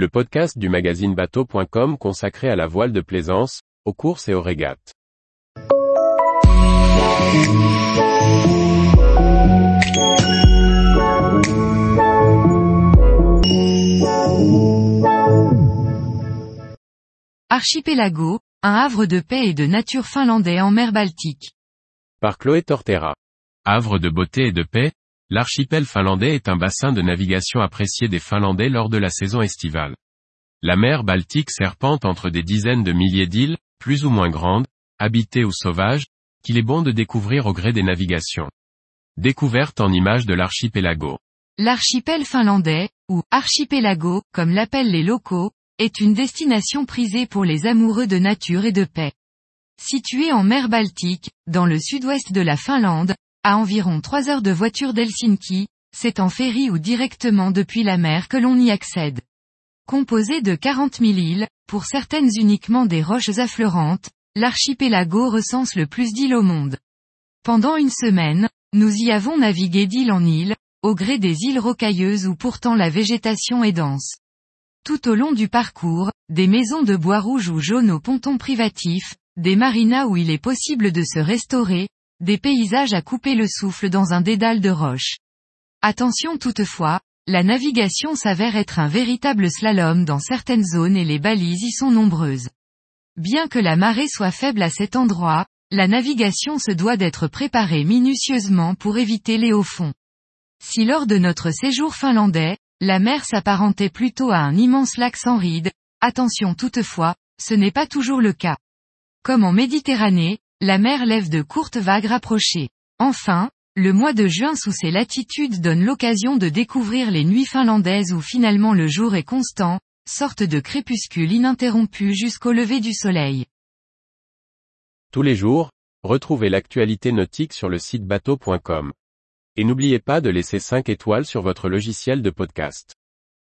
le podcast du magazine bateau.com consacré à la voile de plaisance, aux courses et aux régates. Archipelago, un havre de paix et de nature finlandais en mer Baltique. Par Chloé Tortera. Havre de beauté et de paix, l'archipel finlandais est un bassin de navigation apprécié des Finlandais lors de la saison estivale. La mer Baltique serpente entre des dizaines de milliers d'îles, plus ou moins grandes, habitées ou sauvages, qu'il est bon de découvrir au gré des navigations. Découverte en images de l'archipelago. L'archipel finlandais, ou archipelago, comme l'appellent les locaux, est une destination prisée pour les amoureux de nature et de paix. Situé en mer Baltique, dans le sud-ouest de la Finlande, à environ 3 heures de voiture d'Helsinki, c'est en ferry ou directement depuis la mer que l'on y accède. Composé de 40 000 îles, pour certaines uniquement des roches affleurantes, l'archipelago recense le plus d'îles au monde. Pendant une semaine, nous y avons navigué d'île en île, au gré des îles rocailleuses où pourtant la végétation est dense. Tout au long du parcours, des maisons de bois rouge ou jaune au ponton privatif, des marinas où il est possible de se restaurer, des paysages à couper le souffle dans un dédale de roches. Attention toutefois, la navigation s'avère être un véritable slalom dans certaines zones et les balises y sont nombreuses. Bien que la marée soit faible à cet endroit, la navigation se doit d'être préparée minutieusement pour éviter les hauts fonds. Si lors de notre séjour finlandais, la mer s'apparentait plutôt à un immense lac sans rides, attention toutefois, ce n'est pas toujours le cas. Comme en Méditerranée, la mer lève de courtes vagues rapprochées. Enfin, le mois de juin sous ces latitudes donne l'occasion de découvrir les nuits finlandaises où finalement le jour est constant, sorte de crépuscule ininterrompu jusqu'au lever du soleil. Tous les jours, retrouvez l'actualité nautique sur le site bateau.com. Et n'oubliez pas de laisser 5 étoiles sur votre logiciel de podcast.